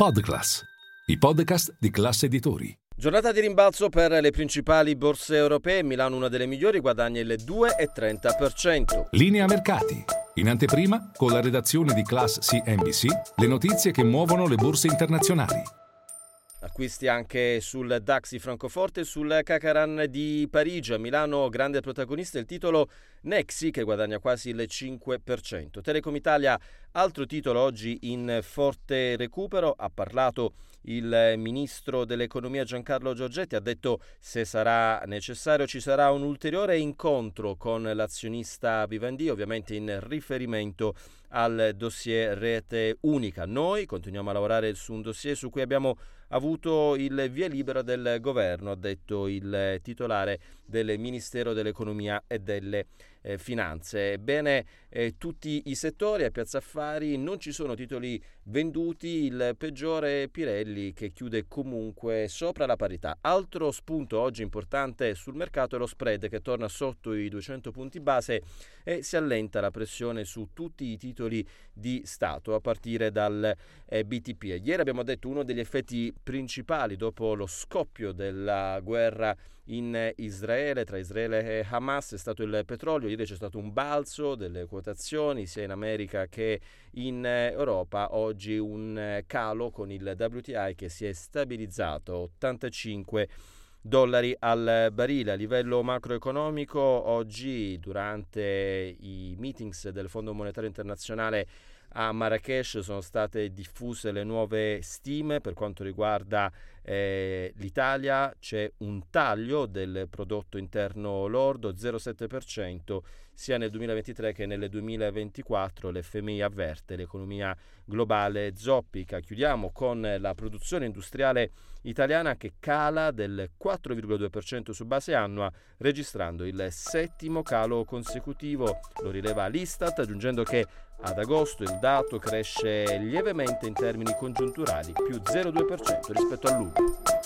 Podclass, i podcast di classe editori. Giornata di rimbalzo per le principali borse europee, Milano una delle migliori, guadagna il 2,30%. Linea mercati. In anteprima, con la redazione di Class CNBC, le notizie che muovono le borse internazionali. Acquisti anche sul Dax di Francoforte e sul Cacaran di Parigi. A Milano grande protagonista il titolo Nexi che guadagna quasi il 5%. Telecom Italia, altro titolo oggi in forte recupero. Ha parlato il ministro dell'economia Giancarlo Giorgetti, ha detto se sarà necessario ci sarà un ulteriore incontro con l'azionista Vivendi, ovviamente in riferimento al dossier rete unica. Noi continuiamo a lavorare su un dossier su cui abbiamo avuto il via libera del governo, ha detto il titolare del Ministero dell'Economia e delle eh, Finanze. Ebbene, eh, tutti i settori a Piazza Affari non ci sono titoli venduti, il peggiore Pirelli che chiude comunque sopra la parità. Altro spunto oggi importante sul mercato è lo spread che torna sotto i 200 punti base e si allenta la pressione su tutti i titoli di Stato a partire dal eh, BTP. Ieri abbiamo detto uno degli effetti principali dopo lo scoppio della guerra in Israele, tra Israele e Hamas, è stato il petrolio. C'è stato un balzo delle quotazioni sia in America che in Europa. Oggi un calo con il WTI che si è stabilizzato 85 dollari al barile. A livello macroeconomico, oggi durante i meetings del Fondo Monetario Internazionale a Marrakesh sono state diffuse le nuove stime per quanto riguarda eh, l'Italia, c'è un taglio del prodotto interno lordo 0,7% sia nel 2023 che nel 2024 l'FMI avverte l'economia globale zoppica. Chiudiamo con la produzione industriale italiana che cala del 4,2% su base annua, registrando il settimo calo consecutivo. Lo rileva l'Istat, aggiungendo che ad agosto il dato cresce lievemente in termini congiunturali, più 0,2% rispetto a luglio.